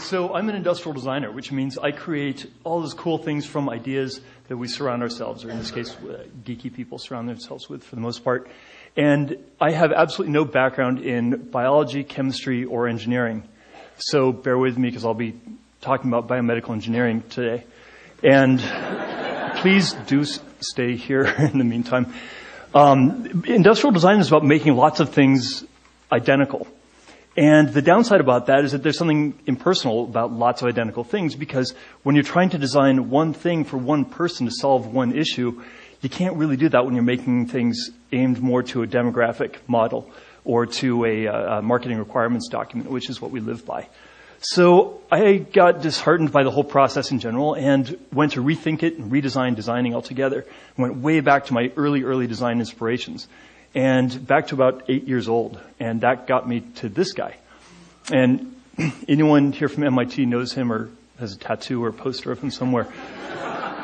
so I'm an industrial designer, which means I create all those cool things from ideas that we surround ourselves, or in this case, uh, geeky people surround themselves with for the most part. And I have absolutely no background in biology, chemistry, or engineering. So bear with me because I'll be talking about biomedical engineering today. And please do stay here in the meantime. Um, industrial design is about making lots of things identical. And the downside about that is that there's something impersonal about lots of identical things because when you're trying to design one thing for one person to solve one issue, you can't really do that when you're making things aimed more to a demographic model or to a, uh, a marketing requirements document, which is what we live by. So I got disheartened by the whole process in general and went to rethink it and redesign designing altogether. Went way back to my early, early design inspirations and back to about eight years old. And that got me to this guy. And anyone here from MIT knows him or has a tattoo or a poster of him somewhere.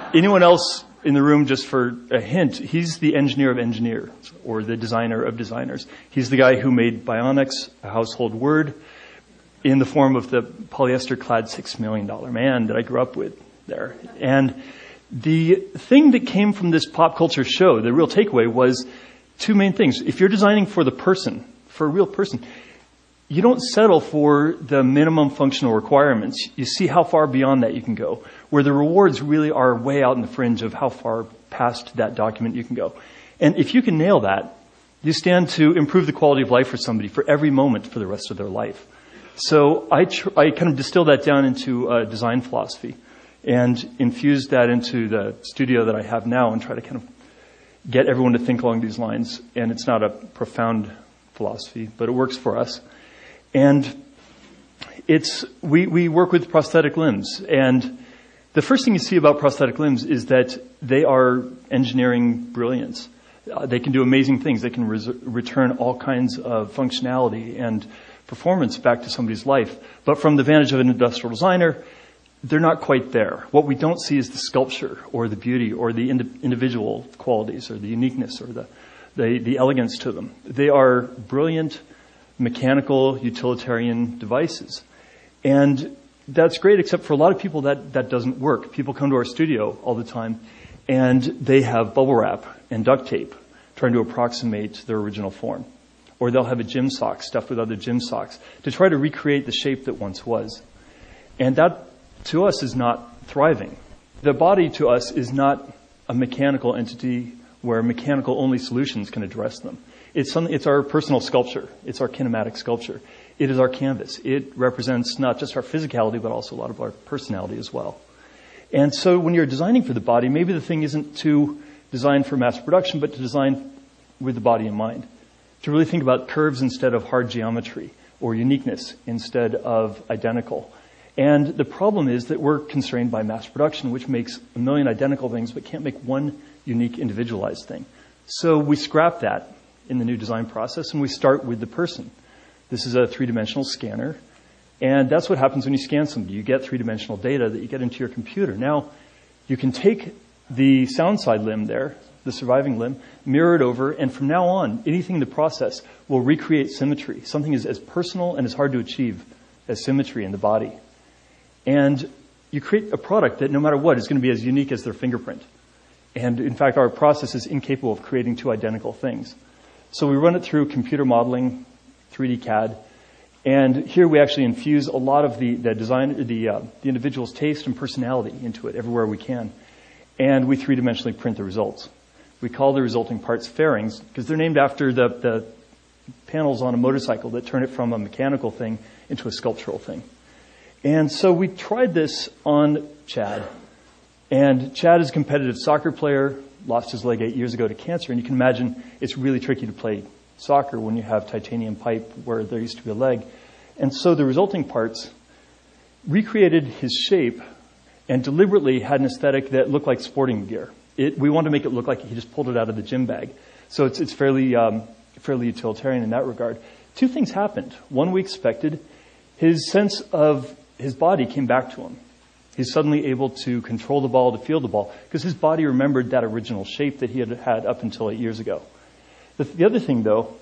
anyone else in the room, just for a hint, he's the engineer of engineers or the designer of designers. He's the guy who made Bionics a household word in the form of the polyester clad six million dollar man that I grew up with there. And the thing that came from this pop culture show, the real takeaway was two main things. If you're designing for the person, for a real person, you don't settle for the minimum functional requirements. You see how far beyond that you can go, where the rewards really are way out in the fringe of how far past that document you can go. And if you can nail that, you stand to improve the quality of life for somebody for every moment for the rest of their life. So I, tr- I kind of distilled that down into a design philosophy and infused that into the studio that I have now and try to kind of get everyone to think along these lines. And it's not a profound philosophy, but it works for us. And it's, we, we work with prosthetic limbs. And the first thing you see about prosthetic limbs is that they are engineering brilliance. Uh, they can do amazing things. They can res- return all kinds of functionality and performance back to somebody's life. But from the vantage of an industrial designer, they're not quite there. What we don't see is the sculpture or the beauty or the ind- individual qualities or the uniqueness or the, the, the elegance to them. They are brilliant, mechanical, utilitarian devices. And that's great, except for a lot of people that, that doesn't work. People come to our studio all the time and they have bubble wrap and duct tape trying to approximate their original form. Or they'll have a gym sock stuffed with other gym socks to try to recreate the shape that once was. And that to us is not thriving. The body to us is not a mechanical entity where mechanical only solutions can address them. It's, some, it's our personal sculpture. It's our kinematic sculpture. It is our canvas. It represents not just our physicality, but also a lot of our personality as well. And so when you're designing for the body, maybe the thing isn't to design for mass production, but to design with the body in mind. To really think about curves instead of hard geometry, or uniqueness instead of identical, and the problem is that we're constrained by mass production, which makes a million identical things but can't make one unique individualized thing. So we scrap that in the new design process and we start with the person. This is a three dimensional scanner. And that's what happens when you scan somebody. You get three dimensional data that you get into your computer. Now, you can take the sound side limb there, the surviving limb, mirror it over, and from now on, anything in the process will recreate symmetry. Something is as personal and as hard to achieve as symmetry in the body. And you create a product that no matter what is going to be as unique as their fingerprint. And in fact, our process is incapable of creating two identical things. So we run it through computer modeling, 3D CAD, and here we actually infuse a lot of the, the design, the, uh, the individual's taste and personality into it everywhere we can. And we three-dimensionally print the results. We call the resulting parts fairings because they're named after the, the panels on a motorcycle that turn it from a mechanical thing into a sculptural thing. And so we tried this on Chad. And Chad is a competitive soccer player, lost his leg eight years ago to cancer. And you can imagine it's really tricky to play soccer when you have titanium pipe where there used to be a leg. And so the resulting parts recreated his shape and deliberately had an aesthetic that looked like sporting gear. It, we wanted to make it look like he just pulled it out of the gym bag. So it's, it's fairly, um, fairly utilitarian in that regard. Two things happened. One we expected. His sense of his body came back to him. He's suddenly able to control the ball, to feel the ball, because his body remembered that original shape that he had had up until eight years ago. The, the other thing, though,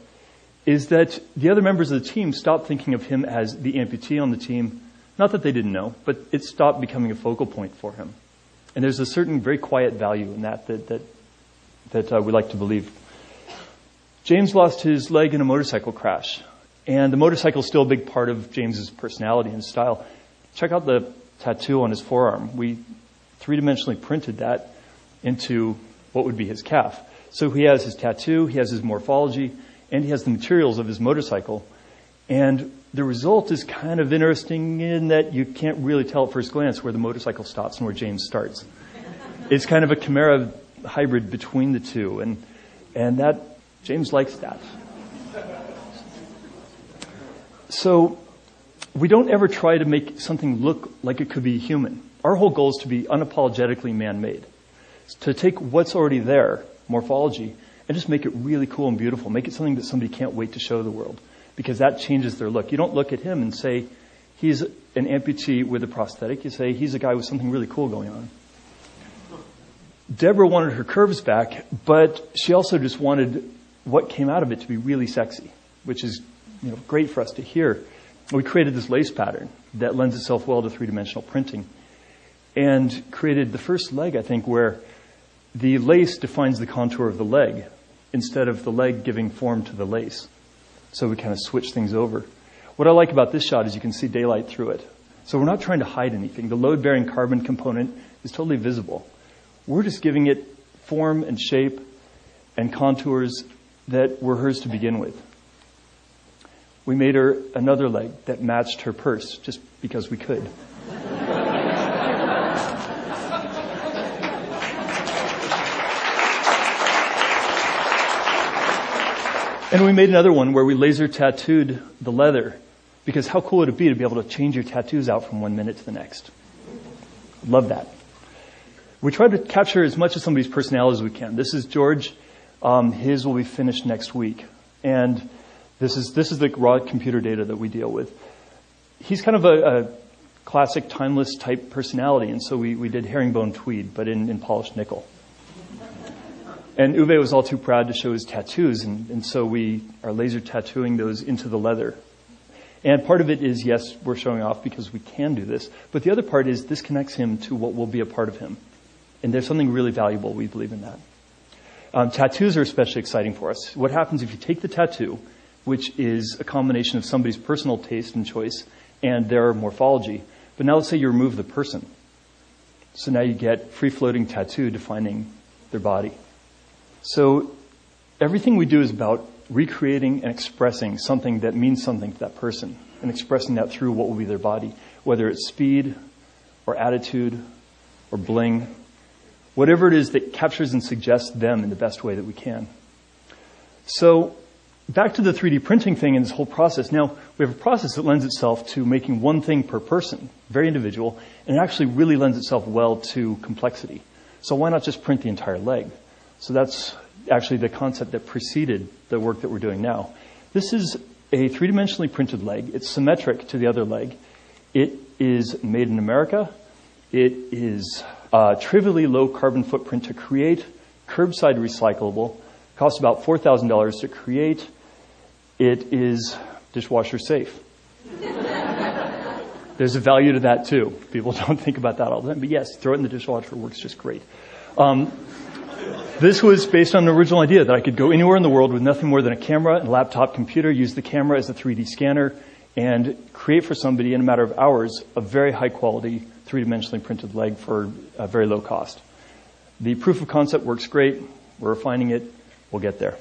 is that the other members of the team stopped thinking of him as the amputee on the team, Not that they didn't know, but it stopped becoming a focal point for him. And there's a certain very quiet value in that that, that, that uh, we like to believe. James lost his leg in a motorcycle crash. And the motorcycle is still a big part of James's personality and style. Check out the tattoo on his forearm. We three dimensionally printed that into what would be his calf. So he has his tattoo, he has his morphology, and he has the materials of his motorcycle. And the result is kind of interesting in that you can't really tell at first glance where the motorcycle stops and where James starts. It's kind of a chimera hybrid between the two, and, and that, James likes that. So, we don't ever try to make something look like it could be human. Our whole goal is to be unapologetically man-made. To take what's already there, morphology, and just make it really cool and beautiful. Make it something that somebody can't wait to show the world because that changes their look. You don't look at him and say, he's an amputee with a prosthetic. You say, he's a guy with something really cool going on. Deborah wanted her curves back, but she also just wanted what came out of it to be really sexy, which is you know, great for us to hear. We created this lace pattern that lends itself well to three-dimensional printing and created the first leg, I think, where the lace defines the contour of the leg instead of the leg giving form to the lace. So we kind of switch things over. What I like about this shot is you can see daylight through it. So we're not trying to hide anything. The load bearing carbon component is totally visible. We're just giving it form and shape and contours that were hers to begin with. We made her another leg that matched her purse just because we could. And we made another one where we laser tattooed the leather because how cool would it be to be able to change your tattoos out from one minute to the next? Love that. We tried to capture as much of somebody's personality as we can. This is George. Um, his will be finished next week. And this is, this is the raw computer data that we deal with. He's kind of a, a classic timeless type personality, and so we, we did herringbone tweed, but in, in polished nickel. And Uwe was all too proud to show his tattoos, and, and so we are laser tattooing those into the leather. And part of it is, yes, we're showing off because we can do this, but the other part is this connects him to what will be a part of him. And there's something really valuable, we believe in that. Um, tattoos are especially exciting for us. What happens if you take the tattoo, which is a combination of somebody's personal taste and choice and their morphology, but now let's say you remove the person. So now you get free floating tattoo defining their body. So everything we do is about recreating and expressing something that means something to that person and expressing that through what will be their body, whether it's speed or attitude or bling, whatever it is that captures and suggests them in the best way that we can. So back to the 3D printing thing and this whole process. Now, we have a process that lends itself to making one thing per person, very individual, and it actually really lends itself well to complexity. So why not just print the entire leg? So that's actually the concept that preceded the work that we're doing now. This is a three dimensionally printed leg. It's symmetric to the other leg. It is made in America. It is a trivially low carbon footprint to create, curbside recyclable, costs about $4,000 to create. It is dishwasher safe. There's a value to that too. People don't think about that all the time, but yes, throw it in the dishwasher works just great. Um, this was based on an original idea that I could go anywhere in the world with nothing more than a camera and laptop computer, use the camera as a 3D scanner, and create for somebody in a matter of hours a very high quality three dimensionally printed leg for a very low cost. The proof of concept works great. We're refining it. We'll get there.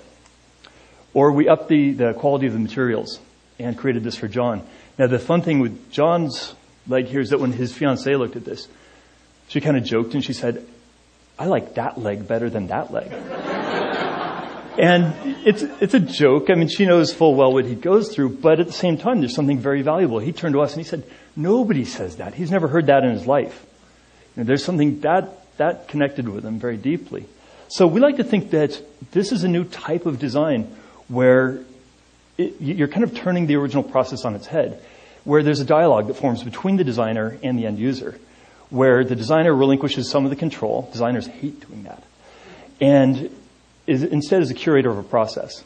Or we upped the, the quality of the materials and created this for John. Now the fun thing with John's leg here is that when his fiancee looked at this, she kind of joked and she said, I like that leg better than that leg. and it's, it's a joke. I mean, she knows full well what he goes through, but at the same time, there's something very valuable. He turned to us and he said, nobody says that. He's never heard that in his life. Know, there's something that, that connected with him very deeply. So we like to think that this is a new type of design where it, you're kind of turning the original process on its head, where there's a dialogue that forms between the designer and the end user where the designer relinquishes some of the control. Designers hate doing that. And is, instead is a curator of a process.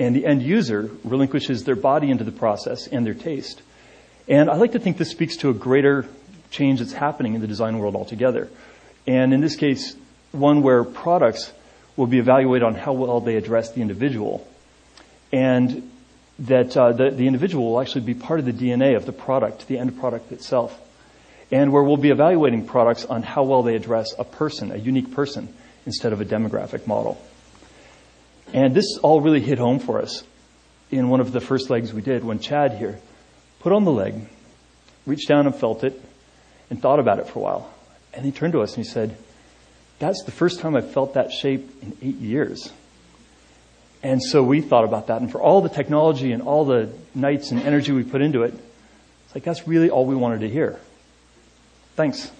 And the end user relinquishes their body into the process and their taste. And I like to think this speaks to a greater change that's happening in the design world altogether. And in this case, one where products will be evaluated on how well they address the individual. And that uh, the, the individual will actually be part of the DNA of the product, the end product itself. And where we'll be evaluating products on how well they address a person, a unique person, instead of a demographic model. And this all really hit home for us in one of the first legs we did when Chad here put on the leg, reached down and felt it, and thought about it for a while. And he turned to us and he said, That's the first time I've felt that shape in eight years. And so we thought about that. And for all the technology and all the nights and energy we put into it, it's like that's really all we wanted to hear. Thanks.